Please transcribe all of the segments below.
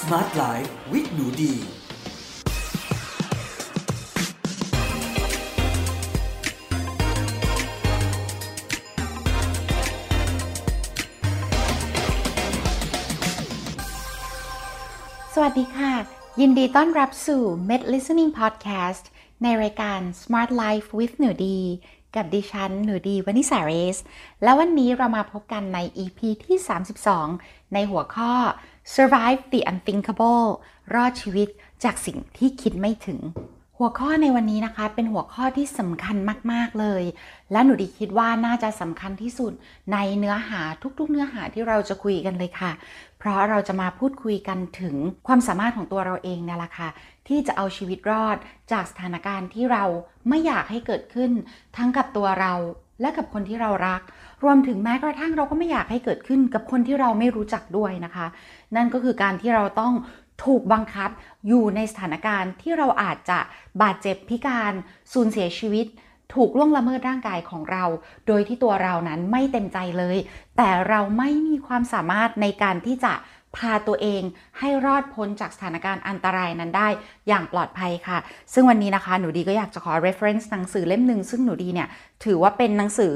Smart Life with หนูดี สวัสดีค่ะ ยินดีต้อนรับสู่ Med Listening Podcast ในรายการ Smart Life with หนูดี กับดิฉัน หนูดีวานิสาเรส แล้ววันนี้เรามาพบกันใน EP ที่ 32 ในหัวข้อ Survive the Unthinkable รอดชีวิตจากสิ่งที่คิดไม่ถึง หัวข้อในวันนี้นะคะ เป็นหัวข้อที่สำคัญมาก ๆ เลย และหนูดีคิดว่าน่าจะสำคัญที่สุดในเนื้อหาทุก ๆ เนื้อหาที่เราจะคุยกันเลยค่ะ เพราะเราจะมาพูดคุยกันถึงความสามารถของตัวเราเองเนี่ยแหละค่ะ ที่จะเอาชีวิตรอดจากสถานการณ์ที่เราไม่อยากให้เกิดขึ้น ทั้งกับตัวเรา และกับคนที่เรารัก รวมถึงแม้กระทั่งเราก็ไม่อยากให้เกิดขึ้นกับคนที่เราไม่รู้จักด้วยนะคะ นั่นก็คือการที่เราต้องถูกบังคับอยู่ในสถานการณ์ที่เราอาจจะบาดเจ็บพิการสูญเสียชีวิต ถูกล่วงละเมิดร่างกายของเรา โดยที่ตัวเรานั้นไม่เต็มใจเลย แต่เราไม่มีความสามารถในการที่จะ พาตัวเองให้รอดพ้นจากสถานการณ์อันตรายนั้นได้อย่างปลอดภัยค่ะ ซึ่งวันนี้นะคะหนูดีก็อยากจะขอ reference หนังสือเล่มหนึ่งซึ่งหนูดีเนี่ยถือว่าเป็นหนังสือ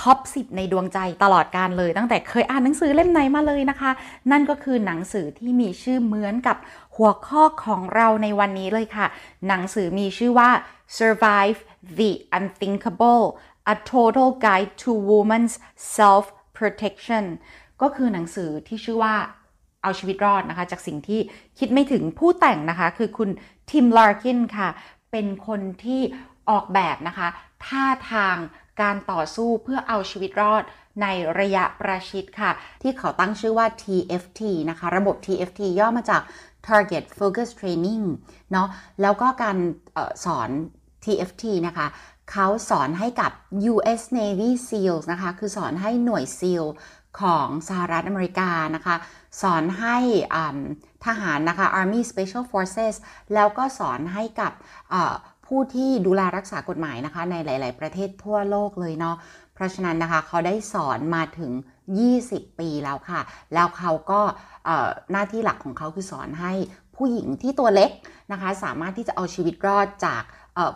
ท็อป 10 ในดวงใจตลอดการเลย ตั้งแต่เคยอ่านหนังสือเล่มไหนมาเลยนะคะ นั่นก็คือหนังสือที่มีชื่อเหมือนกับหัวข้อของเราในวันนี้เลยค่ะ หนังสือมีชื่อว่า Survive the Unthinkable A Total Guide to Women's Self Protection ก็คือหนังสือที่ชื่อว่า เอาชีวิตรอดนะคะ จากสิ่งที่คิดไม่ถึงผู้แต่งนะคะ คือคุณทิมลาร์กินค่ะ เป็นคนที่ออกแบบนะคะ ท่าทางการต่อสู้เพื่อเอาชีวิตรอดในระยะประชิดค่ะ ที่เขาตั้งชื่อว่า TFT นะคะ ระบบ TFT ย่อมาจาก Target Focus Training เนาะแล้วก็การออสอน TFT นะคะ เขาสอนให้กับ US Navy SEALs นะคะ คือสอนให้หน่วย SEAL ของสหรัฐอเมริกานะคะ สอนให้ทหารนะคะ Army Special Forces แล้วก็สอนให้กับผู้ที่ดูแลรักษากฎหมายนะคะ ในหลาย ๆ ประเทศทั่วโลกเลยเนาะเพราะฉะนั้นนะคะเขาได้สอนมาถึง 20 ปีแล้วค่ะ แล้วเขาก็หน้าที่หลักของเขาคือสอนให้ผู้หญิงที่ตัวเล็กนะคะ สามารถที่จะเอาชีวิตรอดจาก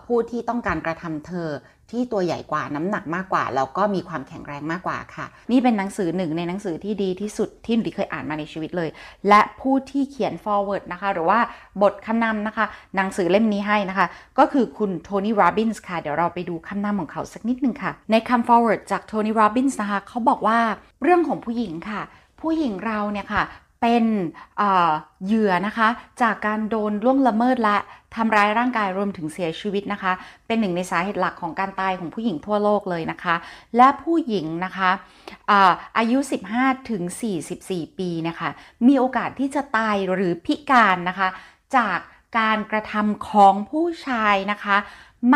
ผู้ที่ต้องการกระทำเธอ ที่ตัวใหญ่กว่าน้ำหนักมากกว่าแล้วก็มีความแข็งแรงมากกว่าค่ะ นี่เป็นหนังสือหนึ่งในหนังสือที่ดีที่สุดที่หนูเคยอ่านมาในชีวิตเลย และผู้ที่เขียน forward นะคะ หรือว่าบทคำนำนะคะ หนังสือเล่มนี้ให้นะคะ ก็คือคุณโทนี่โรบินส์ค่ะ เดี๋ยวเราไปดูคำนำของเขาสักนิดหนึ่งค่ะ ในคำ forward จากโทนี่โรบินส์นะคะ เขาบอกว่าเรื่องของผู้หญิงค่ะ ผู้หญิงเราเนี่ยค่ะ เป็นเหยื่อนะคะ จากการโดนล่วงละเมิดและทำร้ายร่างกายรวมถึงเสียชีวิตนะคะ เป็นหนึ่งในสาเหตุหลักของการตายของผู้หญิงทั่วโลกเลยนะคะ และผู้หญิงนะคะอาอายุ 15ถึง44 ปีนะคะ มีโอกาสที่จะตายหรือพิการนะคะ จากการกระทำของผู้ชายนะคะ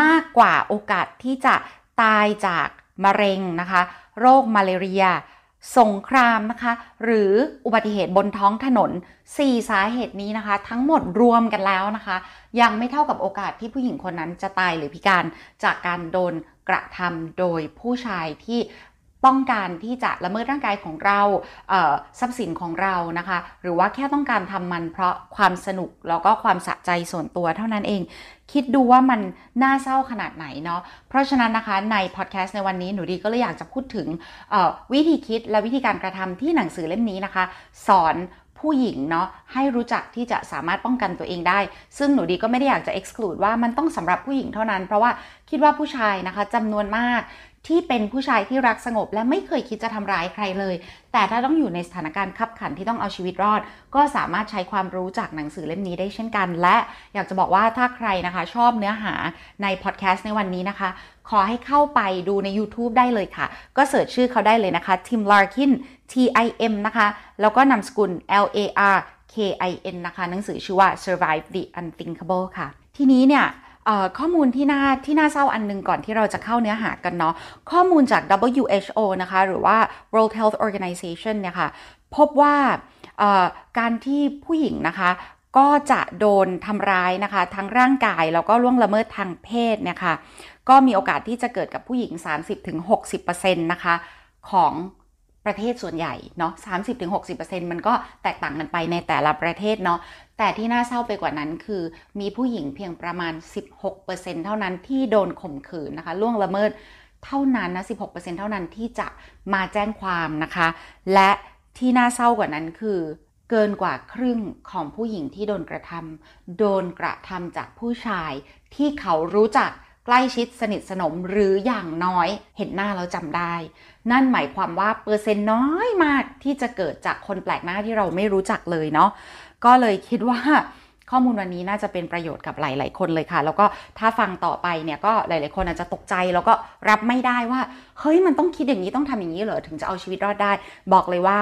มากกว่าโอกาสที่จะตายจากมะเร็งนะคะ โรคมาเลเรีย สงครามนะคะ หรืออุบัติเหตุบนท้องถนน 4 สาเหตุนี้นะคะ ทั้งหมดรวมกันแล้วนะคะ ยังไม่เท่ากับโอกาสที่ผู้หญิงคนนั้นจะตายหรือพิการจากการโดนกระทำโดยผู้ชายที่ ต้องการที่จะละเมิดร่างกายของเราทรัพย์สินของเรานะคะ หรือว่าแค่ต้องการทำมันเพราะความสนุกแล้วก็ความสะใจส่วนตัวเท่านั้นเอง คิดดูว่ามันน่าเศร้าขนาดไหนเนาะเพราะฉะนั้นนะคะในพอดแคสต์ในวันนี้หนูดีก็เลยอยากจะพูดถึงวิธีคิดและวิธีการกระทำที่หนังสือเล่มนี้นะคะ สอนผู้หญิงเนาะให้รู้จักที่จะสามารถป้องกันตัวเองได้ ซึ่งหนูดีก็ไม่ได้อยากจะ exclude ว่ามันต้องสำหรับผู้หญิงเท่านั้น เพราะว่าคิดว่าผู้ชายนะคะจำนวนมาก ที่เป็นผู้ชายที่รักสงบ และไม่เคยคิดจะทำร้ายใครเลย แต่ถ้าต้องอยู่ในสถานการณ์ขับขันที่ต้องเอาชีวิตรอด ก็สามารถใช้ความรู้จากหนังสือเล่มนี้ได้เช่นกัน และอยากจะบอกว่าถ้าใครนะคะชอบเนื้อหาในพอดแคสต์ในวันนี้นะคะ ขอให้เข้าไปดูใน YouTube ได้เลยค่ะ ก็เสิร์ชชื่อเขาได้เลยนะคะ Tim Larkin T I M นะคะ แล้วก็นามสกุล L A R K I N นะคะ หนังสือชื่อว่า Survive the Unthinkable ค่ะ ทีนี้เนี่ย ข้อมูลที่น่าที่น่าเศร้าอันนึงก่อนที่เราจะเข้าเนื้อหากันเนาะข้อมูลจาก WHO นะคะ หรือว่า World Health Organization เนี่ยค่ะ พบว่าการที่ผู้หญิงนะคะก็จะโดนทำร้ายนะคะ ทั้งร่างกายแล้วก็ล่วงละเมิดทางเพศเนี่ยค่ะก็มีโอกาสที่จะเกิดกับผู้หญิง 30-60%นะคะของ ประเทศส่วนใหญ่เนาะ30-60%มันก็แตกต่างกันไปในแต่ละประเทศเนาะ แต่ที่น่าเศร้าไปกว่านั้นคือ มีผู้หญิงเพียงประมาณ16%เปอร์เซ็นเท่านั้นที่โดนข่มขืนนะคะ ล่วงละเมิดเท่านั้นนะ16%เท่านั้นที่จะมาแจ้งความนะคะ และที่น่าเศร้ากว่านั้นคือเกินกว่าครึ่งของผู้หญิงที่โดนกระทำโดนกระทำจากผู้ชายที่เขารู้จัก ใกล้ชิดสนิทสนมหรืออย่างน้อยเห็นหน้าแล้วจำได้ นั่นหมายความว่าเปอร์เซ็นต์น้อยมากที่จะเกิดจากคนแปลกหน้าที่เราไม่รู้จักเลยเนาะก็เลยคิดว่าข้อมูลวันนี้น่าจะเป็นประโยชน์กับหลาย ๆ คนเลยค่ะ แล้วก็ถ้าฟังต่อไปเนี่ยก็หลาย ๆ คนอาจจะตกใจแล้วก็รับไม่ได้ว่า เฮ้ยมันต้องคิดอย่างนี้ต้องทำอย่างนี้เหรอถึงจะเอาชีวิตรอดได้ บอกเลยว่า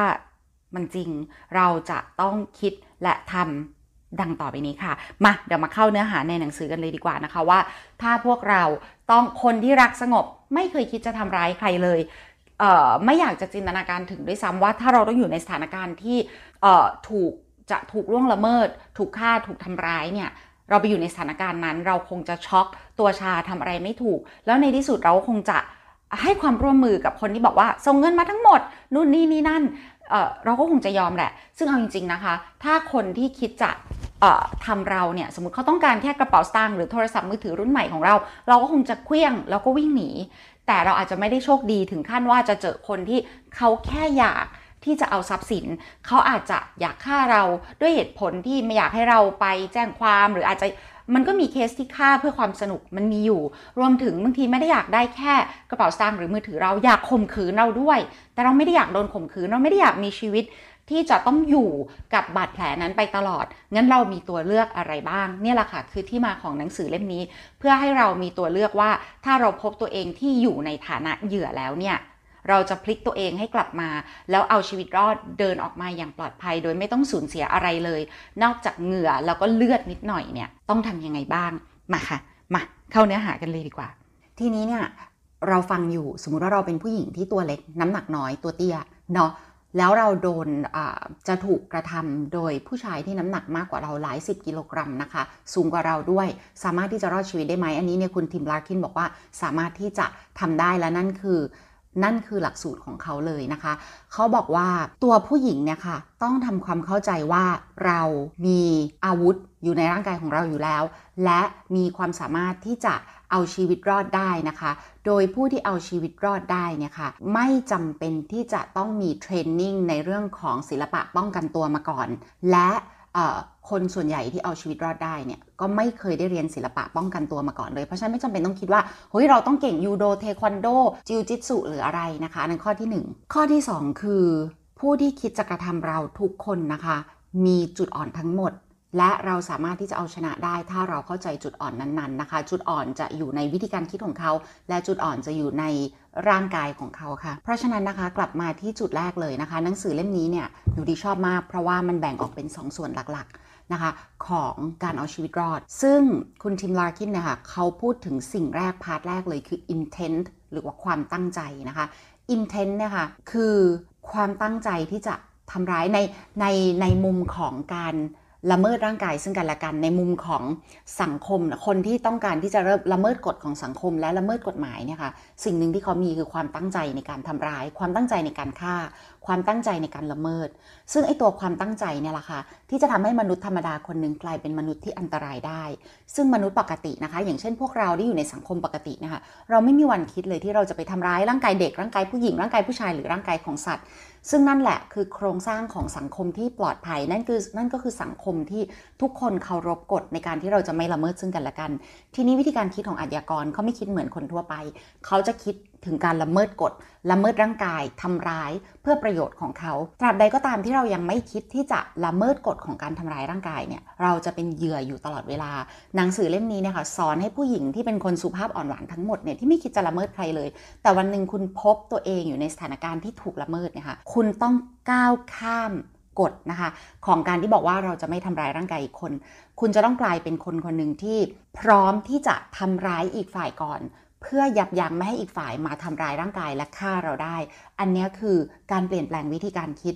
มันจริงเราจะต้องคิดและทำ ดังต่อไปนี้ค่ะ มาเดี๋ยวมาเข้าเนื้อหาในหนังสือกันเลยดีกว่านะคะว่า ถ้าพวกเราต้องคนที่รักสงบ ไม่เคยคิดจะทำร้ายใครเลยเอ่อไม่อยากจะจินตนาการถึงด้วยซ้ำว่าถ้าเราต้องอยู่ในสถานการณ์ที่เอ่อถูกจะถูกล่วงละเมิด ถูกฆ่าถูกทำร้ายเนี่ยเราไปอยู่ในสถานการณ์นั้น เราคงจะช็อกตัวชาทำอะไรไม่ถูก แล้วในที่สุดเราคงจะให้ความร่วมมือกับคนที่บอกว่าส่งเงินมาทั้งหมด นู่นนี่นี่นั่นเเราก็คงจะยอมแหละ ซึ่งเอาจริง ๆนะคะ ถ้าคนที่คิดจะ ทำเราเนี่ยสมมติเขาต้องการแค่กระเป๋าสตางค์หรือโทรศัพท์มือถือรุ่นใหม่ของเรา เราก็คงจะเคลี้ยงแล้วก็วิ่งหนี แต่เราอาจจะไม่ได้โชคดีถึงขั้นว่าจะเจอคนที่เขาแค่อยากที่จะเอาทรัพย์สิน เขาอาจจะอยากฆ่าเราด้วยเหตุผลที่ไม่อยากให้เราไปแจ้งความหรืออาจจะมันก็มีเคสที่ฆ่าเพื่อความสนุกมันมีอยู่ รวมถึงบางทีไม่ได้อยากได้แค่กระเป๋าสตางค์หรือมือถือเราอยากข่มขืนเราด้วย แต่เราไม่ได้อยากโดนข่มขืนเราไม่ได้อยากมีชีวิต ที่จะต้องอยู่กับบาดแผลนั้นไปตลอด งั้นเรามีตัวเลือกอะไรบ้าง เนี่ยแหละค่ะคือที่มาของหนังสือเล่มนี้ เพื่อให้เรามีตัวเลือกว่า ถ้าเราพบตัวเองที่อยู่ในฐานะเหยื่อแล้วเนี่ยเราจะพลิกตัวเองให้กลับมา แล้วเอาชีวิตรอดเดินออกมาอย่างปลอดภัย โดยไม่ต้องสูญเสียอะไรเลย นอกจากเหงื่อแล้วก็เลือดนิดหน่อยเนี่ยต้องทำยังไงบ้างมาค่ะมาเข้าเนื้อหากันเลยดีกว่า ทีนี้เนี่ยเราฟังอยู่สมมุติว่าเราเป็นผู้หญิงที่ตัวเล็ก น้ำหนักน้อยตัวเตี้ยเนาะ แล้วเราโดนจะถูกกระทำโดยผู้ชายที่น้ำหนักมากกว่าเราหลายสิบกิโลกรัมนะคะ สูงกว่าเราด้วย สามารถที่จะรอดชีวิตได้ไหม อันนี้เนี่ยคุณทิมลาร์คินบอกว่าสามารถที่จะทำได้และนั่นคือ นั่นคือหลักสูตรของเขาเลยนะคะ เขาบอกว่าตัวผู้หญิงเนี่ยค่ะ ต้องทำความเข้าใจว่าเรามีอาวุธอยู่ในร่างกายของเราอยู่แล้ว และมีความสามารถที่จะเอาชีวิตรอดได้นะคะ โดยผู้ที่เอาชีวิตรอดได้เนี่ยค่ะ ไม่จำเป็นที่จะต้องมีเทรนนิ่งในเรื่องของศิลปะป้องกันตัวมาก่อน และ คนส่วนใหญ่ที่เอาชีวิตรอดได้เนี่ยก็ไม่เคยได้เรียนศิลปะป้องกันตัวมาก่อนเลย เพราะฉะนั้นไม่จำเป็นต้องคิดว่าเฮ้ยเราต้องเก่งยูโดเทควันโด จิวจิตสุหรืออะไรนะคะนั่นข้อที่ 1 ข้อที่ 2 คือ ผู้ที่คิดจะกระทำเราทุกคนนะคะ มีจุดอ่อนทั้งหมด และเราสามารถที่จะเอาชนะได้ ถ้าเราเข้าใจจุดอ่อนนั้นๆนะคะ จุดอ่อนจะอยู่ในวิธีการคิดของเขา และจุดอ่อนจะอยู่ในร่างกายของเขาค่ะ เพราะฉะนั้นนะคะกลับมาที่จุดแรกเลยนะคะ หนังสือเล่มนี้เนี่ยหนูดีชอบมาก เพราะว่ามันแบ่งออกเป็น 2ส่วนหลักๆนะคะ ของการเอาชีวิตรอด ซึ่งคุณทิมลาร์คินนะคะเขาพูดถึงสิ่งแรก part แรกเลยคือ intent หรือว่าความตั้งใจนะคะ intent เนี่ยค่ะคือความตั้งใจที่จะทำร้ายในในในมุมของการ ละเมิดร่างกายซึ่งกันและกันในมุมของสังคมคนที่ต้องการที่จะเริ่มละเมิดกฎของสังคม และละเมิดกฎหมายเนี่ยค่ะสิ่งหนึ่งที่เขามีคือความตั้งใจในการทำร้าย ความตั้งใจในการฆ่าความตั้งใจในการละเมิด ซึ่งไอ้ตัวความตั้งใจเนี่ยแหละค่ะที่จะทำให้มนุษย์ธรรมดาคนหนึ่งกลายเป็นมนุษย์ที่อันตรายได้ ซึ่งมนุษย์ปกตินะคะ อย่างเช่นพวกเราที่อยู่ในสังคมปกตินะคะเราไม่มีวันคิดเลยที่เราจะไปทำร้ายร่างกายเด็กร่างกายผู้หญิงร่างกายผู้ชายหรือร่างกายของสัตว์ ซึ่งนั่นแหละคือโครงสร้างของสังคมที่ปลอดภัยนั่นคือนั่นก็คือสังคมที่ทุกคนเคารพกฎในการที่เราจะไม่ละเมิดซึ่งกันและกัน ทีนี้วิธีการคิดของอาชญากรเขาไม่คิดเหมือนคนทั่วไป เขาจะคิด ถึงการละเมิดกฎละเมิดร่างกายทำร้ายเพื่อประโยชน์ของเขาตราบใดก็ตามที่เรายังไม่คิดที่จะละเมิดกฎของการทำร้ายร่างกายเนี่ยเราจะเป็นเหยื่ออยู่ตลอดเวลา หนังสือเล่มนี้เนี่ยค่ะสอนให้ผู้หญิงที่เป็นคนสุภาพอ่อนหวานทั้งหมดเนี่ยที่ไม่คิดจะละเมิดใครเลย แต่วันหนึ่งคุณพบตัวเองอยู่ในสถานการณ์ที่ถูกละเมิดเนี่ยค่ะคุณต้องก้าวข้ามกฎนะคะ ของการที่บอกว่าเราจะไม่ทำร้ายร่างกายอีกคน คุณจะต้องกลายเป็นคนคนหนึ่งที่พร้อมที่จะทำร้ายอีกฝ่ายก่อน เพื่อยับยั้งไม่ให้อีกฝ่ายมาทำร้ายร่างกายและฆ่าเราได้ อันนี้คือการเปลี่ยนแปลงวิธีการคิด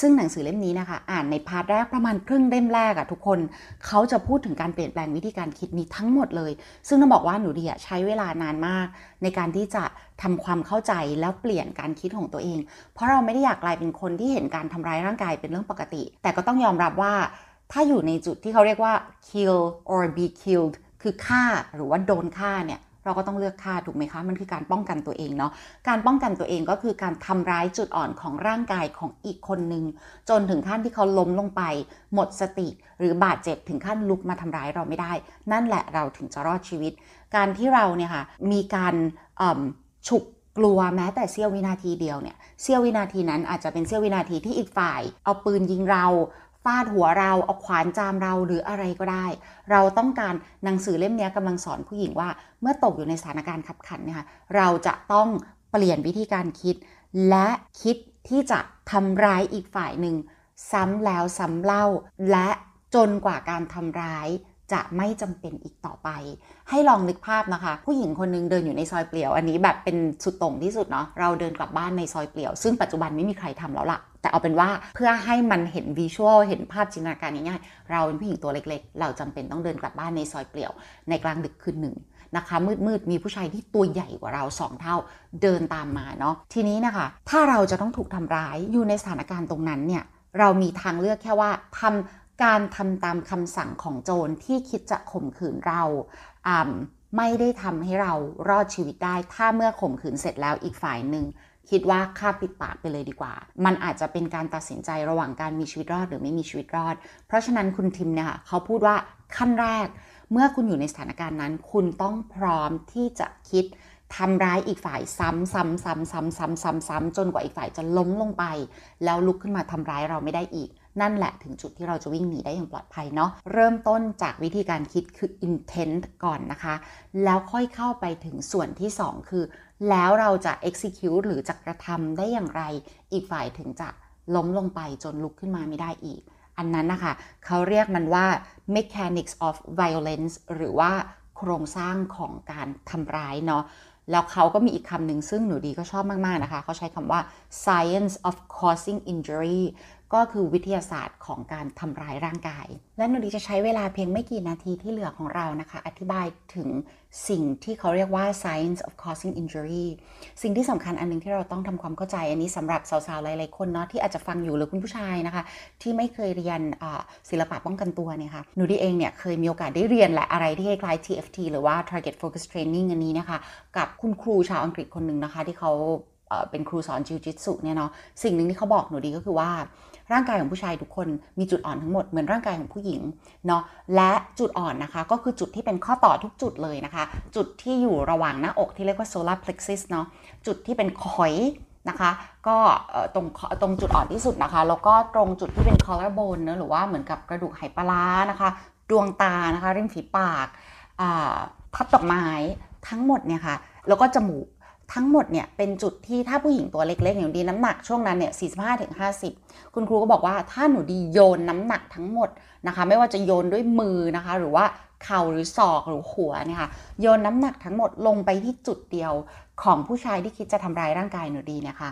ซึ่งหนังสือเล่มนี้นะคะ อ่านในพาร์ทแรกประมาณครึ่งเล่มแรกอะทุกคนเขาจะพูดถึงการเปลี่ยนแปลงวิธีการคิดนี้ทั้งหมดเลย ซึ่งต้องบอกว่าหนูดีอะใช้เวลานานมาก ในการที่จะทำความเข้าใจแล้วเปลี่ยนการคิดของตัวเอง เพราะเราไม่ได้อยากกลายเป็นคนที่เห็นการทำร้ายร่างกายเป็นเรื่องปกติ แต่ก็ต้องยอมรับว่าถ้าอยู่ในจุดที่เขาเรียกว่า kill or be killed คือฆ่าหรือว่าโดนฆ่าเนี่ย เราก็ต้องเลือกฆ่าถูกไหมคะ มันคือการป้องกันตัวเองเนาะ การป้องกันตัวเองก็คือการทำร้ายจุดอ่อนของร่างกายของอีกคนหนึ่งจนถึงขั้นที่เขาล้มลงไป หมดสติ หรือบาดเจ็บถึงขั้นลุกมาทำร้ายเราไม่ได้ นั่นแหละเราถึงจะรอดชีวิต การที่เราเนี่ยค่ะมีการฉุกกลัวแม้แต่เสี้ยววินาทีเดียวเนี่ยเสี้ยววินาทีนั้นอาจจะเป็นเสี้ยววินาทีที่อีกฝ่าย เอาปืนยิงเรา ฟาดหัวเราเอาขวานจามเราหรืออะไรก็ได้ เราต้องการหนังสือเล่มนี้กำลังสอนผู้หญิงว่า เมื่อตกอยู่ในสถานการณ์ขับขันเนี่ยค่ะเราจะต้องเปลี่ยนวิธีการคิด และคิดที่จะทำร้ายอีกฝ่ายหนึ่งซ้ำแล้วซ้ำเล่า และจนกว่าการทำร้ายจะไม่จำเป็นอีกต่อไป ให้ลองนึกภาพนะคะ ผู้หญิงคนนึงเดินอยู่ในซอยเปลี่ยว อันนี้แบบเป็นสุดตรงที่สุดเนาะเราเดินกลับบ้านในซอยเปลี่ยว ซึ่งปัจจุบันไม่มีใครทำแล้วละ่ะ แต่เอาเป็นว่าเพื่อให้มันเห็นวิชวลเห็นภาพจินตนาการง่ายๆ เราเป็นผู้หญิงตัวเล็กๆ เราจำเป็นต้องเดินกลับบ้านในซอยเปลี่ยว ในกลางดึกคืนหนึ่งนะคะมืดๆมีผู้ชายที่ตัวใหญ่กว่าเราสองเท่าเดินตามมาเนาะทีนี้นะคะ ถ้าเราจะต้องถูกทำร้ายอยู่ในสถานการณ์ตรงนั้นเนี่ยเรามีทางเลือกแค่ว่าทำการทำตามคำสั่งของโจรที่คิดจะข่มขืนเราไม่ได้ทำให้เรารอดชีวิตได้ ถ้าเมื่อข่มขืนเสร็จแล้วอีกฝ่ายหนึ่ง คิดว่าฆ่าปิดปากไปเลยดีกว่า มันอาจจะเป็นการตัดสินใจระหว่างการมีชีวิตรอดหรือไม่มีชีวิตรอด เพราะฉะนั้นคุณทิมเนี่ยค่ะเขาพูดว่าขั้นแรก เมื่อคุณอยู่ในสถานการณ์นั้น คุณต้องพร้อมที่จะคิดทำร้ายอีกฝ่ายซ้ำซ้ำซ้ำซ้ำซ้ำซ้ำซ้ำจนกว่าอีกฝ่ายจะล้มลงไป แล้วลุกขึ้นมาทำร้ายเราไม่ได้อีก นั่นแหละถึงจุดที่เราจะวิ่งหนีได้อย่างปลอดภัยเนาะเริ่มต้นจากวิธีการคิดคือ intent ก่อนนะคะ แล้วค่อยเข้าไปถึงส่วนที่ 2 คือ แล้วเราจะ execute หรือจะกระทำได้อย่างไร อีกฝ่ายถึงจะล้มลงไปจนลุกขึ้นมาไม่ได้อีก อันนั้นนะคะ เขาเรียกมันว่า mechanics of violence หรือว่าโครงสร้างของการทำร้ายเนาะแล้วเขาก็มีอีกคำหนึ่งซึ่งหนูดีก็ชอบมาก ๆ นะคะ เขาใช้คำว่า science of causing injury ก็คือวิทยาศาสตร์ของการทำร้ายร่างกาย และหนูดีจะใช้เวลาเพียงไม่กี่นาทีที่เหลือของเรานะคะ อธิบายถึงสิ่งที่เขาเรียกว่า science of causing injury สิ่งที่สำคัญอันนึงที่เราต้องทำความเข้าใจ อันนี้สำหรับสาวๆ หลายๆ คนเนาะที่อาจจะฟังอยู่หรือคุณผู้ชายนะคะ ที่ไม่เคยเรียนศิลปะป้องกันตัวเนี่ยค่ะหนูดีเองเนี่ยเคยมีโอกาสได้เรียนแหละอะไรที่คล้าย TFT หรือว่า target focus training อันนี้นะคะ กับคุณครูชาวอังกฤษคนหนึ่งนะคะ ที่เขา เป็นครูสอนจิวจิตสุเนี่ยเนาะสิ่งหนึ่งที่เขาบอกหนูดีก็คือว่า ร่างกายของผู้ชายทุกคนมีจุดอ่อนทั้งหมดเหมือนร่างกายของผู้หญิงเนาะและจุดอ่อนนะคะ ก็คือจุดที่เป็นข้อต่อทุกจุดเลยนะคะ จุดที่อยู่ระหว่างหน้าอกที่เรียกว่า solar plexus เนาะจุดที่เป็นคอยนะคะก็ตรงตรงจุดอ่อนที่สุดนะคะ แล้วก็ตรงจุดที่เป็น collarbone เนะหรือว่าเหมือนกับกระดูกไหปลาร้านะคะ ดวงตานะคะริมฝีปากทับดอกไม้ทั้งหมดเนี่ยค่ะ แล้วก็จมูก ทั้งหมดเนี่ยเป็นจุดที่ถ้าผู้หญิงตัวเล็กๆอย่างดีน้ำหนักช่วงนั้นเนี่ย45-50 คุณครูก็บอกว่าถ้าหนูดีโยนน้ำหนักทั้งหมดนะคะ ไม่ว่าจะโยนด้วยมือนะคะ หรือว่าเข่าหรือศอกหรือหัวเนี่ยค่ะโยนน้ำหนักทั้งหมดลงไปที่จุดเดียวของผู้ชายที่คิดจะทำร้ายร่างกายหนูดีเนี่ยค่ะ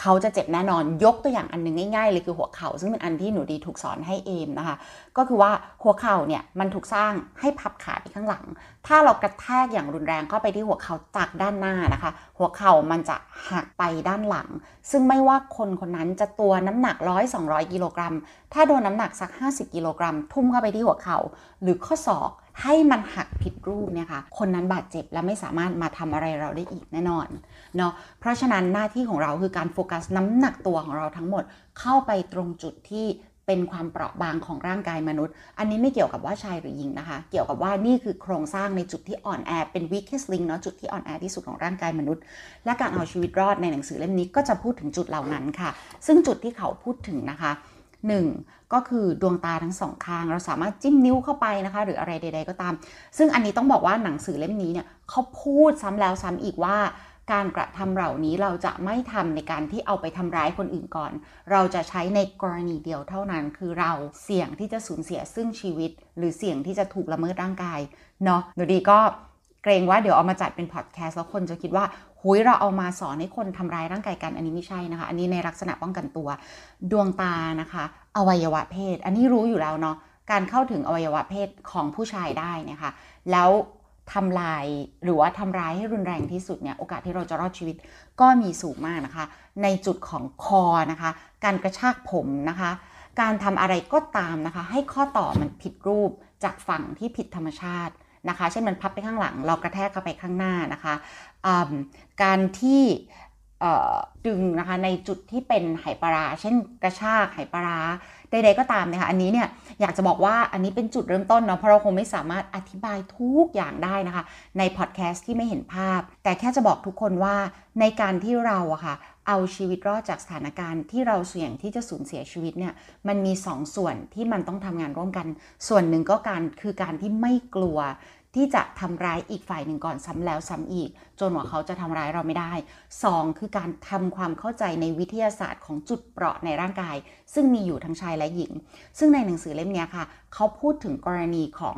เขาจะเจ็บแน่นอนยกตัวอย่างอันนึงง่ายๆเลยคือหัวเข่าซึ่งเป็นอันที่หนูดีถูกสอนให้เอมนะคะ ก็คือว่าหัวเข่าเนี่ยมันถูกสร้างให้พับขาไปข้างหลัง ถ้าเรากระแทกอย่างรุนแรงเข้าไปที่หัวเข่าจากด้านหน้านะคะ หัวเข่ามันจะหักไปด้านหลัง ซึ่งไม่ว่าคนคนนั้นจะตัวน้ำหนักร้อยสองกิโลกรัม ถ้าโดนน้ำหนักสัก 50 กิโลกรัม ทุ่มเข้าไปที่หัวเข่าหรือข้อศอกให้มันหักผิดรูปเนี่ยค่ะ คนนั้นบาดเจ็บและไม่สามารถมาทำอะไรเราได้อีกแน่นอนเนาะ เพราะฉะนั้นหน้าที่ของเราคือการโฟกัสน้ำหนักตัวของเราทั้งหมดเข้าไปตรงจุดที่ เป็นความเปราะบางของร่างกายมนุษย์ อันนี้ไม่เกี่ยวกับว่าชายหรือหญิงนะคะ เกี่ยวกับว่านี่คือโครงสร้างในจุดที่อ่อนแอเป็น weakest link เนาะจุดที่อ่อนแอที่สุดของร่างกายมนุษย์ และการเอาชีวิตรอดในหนังสือเล่มนี้ก็จะพูดถึงจุดเหล่านั้นค่ะ ซึ่งจุดที่เขาพูดถึงนะคะ 1 ก็คือดวงตาทั้งสองข้าง เราสามารถจิ้มนิ้วเข้าไปนะคะ หรืออะไรใด ๆ ก็ตาม ซึ่งอันนี้ต้องบอกว่าหนังสือเล่มนี้เนี่ยเขาพูดซ้ำแล้วซ้ำอีกว่า การกระทำเหล่านี้เราจะไม่ทำในการที่เอาไปทำร้ายคนอื่นก่อน เราจะใช้ในกรณีเดียวเท่านั้น คือเราเสี่ยงที่จะสูญเสียซึ่งชีวิต หรือเสี่ยงที่จะถูกละเมิดร่างกายเนาะหนูดีก็เกรงว่าเดี๋ยวเอามาจัดเป็นพอดแคสต์แล้วคนจะคิดว่าหหุยเราเอามาสอนให้คนทำร้ายร่างกายกันอันนี้ไม่ใช่นะคะ อันนี้ในลักษณะป้องกันตัว ดวงตานะคะ อวัยวะเพศ อันนี้รู้อยู่แล้วเนาะการเข้าถึงอวัยวะเพศของผู้ชายได้นะคะ แล้ว ทำลายหรือว่าทำร้ายให้รุนแรงที่สุดเนี่ยโอกาสที่เราจะรอดชีวิตก็มีสูงมากนะคะ ในจุดของคอนะคะ การกระชากผมนะคะ การทำอะไรก็ตามนะคะ ให้ข้อต่อมันผิดรูปจากฝั่งที่ผิดธรรมชาตินะคะเช่นมันพับไปข้างหลัง เรากระแทกเข้าไปข้างหน้านะคะการที่ดึงนะคะในจุดที่เป็นไหปลาราเช่นกระชากไหปลา ใดๆก็ตามนะคะอันนี้เนี่ยอยากจะบอกว่าอันนี้เป็นจุดเริ่มต้นเนาะเพราะเราคงไม่สามารถอธิบายทุกอย่างได้นะคะ ในพอดแคสต์ที่ไม่เห็นภาพ แต่แค่จะบอกทุกคนว่าในการที่เราอะค่ะเอาชีวิตรอดจากสถานการณ์ที่เราเสี่ยงที่จะสูญเสียชีวิตเนี่ยมันมี2สส่วนที่มันต้องทำงานร่วมกัน ส่วนหนึ่งก็การคือการที่ไม่กลัว ที่จะทำร้ายอีกฝ่ายหนึ่งก่อนซ้ำแล้วซ้ำอีก จนกว่าเขาจะทำร้ายเราไม่ได้ 2. คือการทำความเข้าใจในวิทยาศาสตร์ของจุดเปราะในร่างกาย ซึ่งมีอยู่ทั้งชายและหญิง ซึ่งในหนังสือเล่มนี้ค่ะ เขาพูดถึงกรณีของ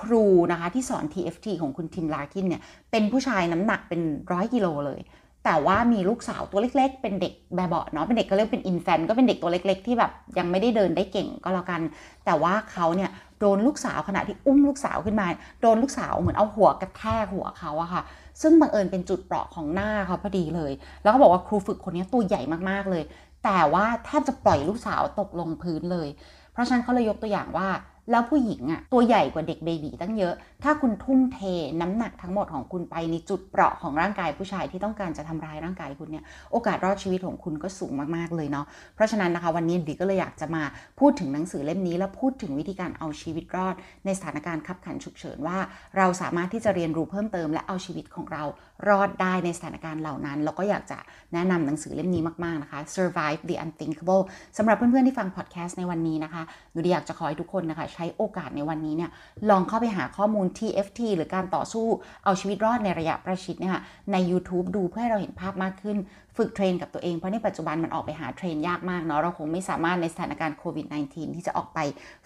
ครูนะคะที่สอน TFT ของคุณทิมลาคินเนี่ยเป็นผู้ชายน้ำหนักเป็นร้อยกิโลเลย แต่ว่ามีลูกสาวตัวเล็ก ๆ เป็นเด็กแบบเบาเนาะเป็นเด็กก็เรียกเป็นอินแฟนก็เป็นเด็กตัวเล็ก ๆ ที่แบบยังไม่ได้เดินได้เก่งก็แล้วกัน แต่ว่าเขาเนี่ยโดนลูกสาวขณะที่อุ้มลูกสาวขึ้นมา โดนลูกสาวเหมือนเอาหัวกระแทกหัวเขาอะค่ะ ซึ่งบังเอิญเป็นจุดเปราะของหน้าเขาพอดีเลย แล้วเขาบอกว่าครูฝึกคนนี้ตัวใหญ่มากๆเลย แต่ว่าแทบจะปล่อยลูกสาวตกลงพื้นเลย เพราะฉะนั้นเขาเลยยกตัวอย่างว่า แล้วผู้หญิงอะตัวใหญ่กว่าเด็กเบบีตั้งเยอะ ถ้าคุณทุ่มเทน้ำหนักทั้งหมดของคุณไปในจุดเปราะของร่างกายผู้ชายที่ต้องการจะทำร้ายร่างกายคุณเนี่ยโอกาสรอดชีวิตของคุณก็สูงมากๆเลยเนาะเพราะฉะนั้นนะคะวันนี้ดีก็เลยอยากจะมาพูดถึงหนังสือเล่มนี้ แล้วพูดถึงวิธีการเอาชีวิตรอด ในสถานการณ์ขับขันฉุกเฉินว่า เราสามารถที่จะเรียนรู้เพิ่มเติม และเอาชีวิตของเรารอดได้ในสถานการณ์เหล่านั้น แล้วก็อยากจะแนะนำหนังสือเล่มนี้มากๆนะคะ Survive the Unthinkable สำหรับเพื่อนๆที่ฟังพอดแคสต์ในวันนี้นะคะดูดีอยากจะขอให้ทุกคนนะคะใช้โอกาสในวันนี้เนี่ยลองเข้าไปหาข้อมูล TFT หรือการต่อสู้เอาชีวิตรอดในระยะประชิดเนี่ยค่ะใน YouTube ดูเพื่อให้เราเห็นภาพมากขึ้น ฝึกเทรนกับตัวเองเพราะในปัจจุบันมันออกไปหาเทรนยากมากเนาะเราคงไม่สามารถในสถานการณ์โควิด -19 ที่จะออกไป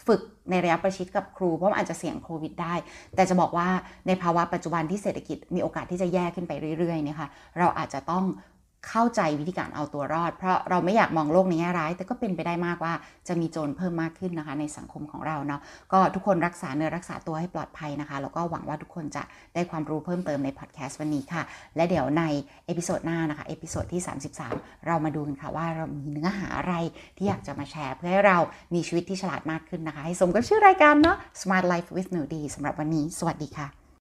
ฝึกในระยะประชิดกับครูเพราะมันอาจจะเสี่ยงโควิดได้ แต่จะบอกว่าในภาวะปัจจุบันที่เศรษฐกิจมีโอกาสที่จะแย่ขึ้นไปเรื่อยๆเนี่ยค่ะเราอาจจะต้อง เข้าใจวิธีการเอาตัวรอด เพราะเราไม่อยากมองโลกในแง่ร้าย แต่ก็เป็นไปได้มากว่าจะมีโจรเพิ่มมากขึ้นนะคะ ในสังคมของเราเนาะก็ทุกคนรักษาเนื้อรักษาตัวให้ปลอดภัยนะคะ แล้วก็หวังว่าทุกคนจะได้ความรู้เพิ่มเติมในพอดแคสต์วันนี้ค่ะ และเดี๋ยวใน episode หน้านะคะ episode ที่ 33 เรามาดูกันค่ะว่าเรามีเนื้อหาอะไรที่อยากจะมาแชร์ เพื่อให้เรามีชีวิตที่ฉลาดมากขึ้นนะคะ ให้สมกับชื่อรายการเนาะ Smart Life with หนูดีสำหรับวันนี้ สวัสดีค่ะ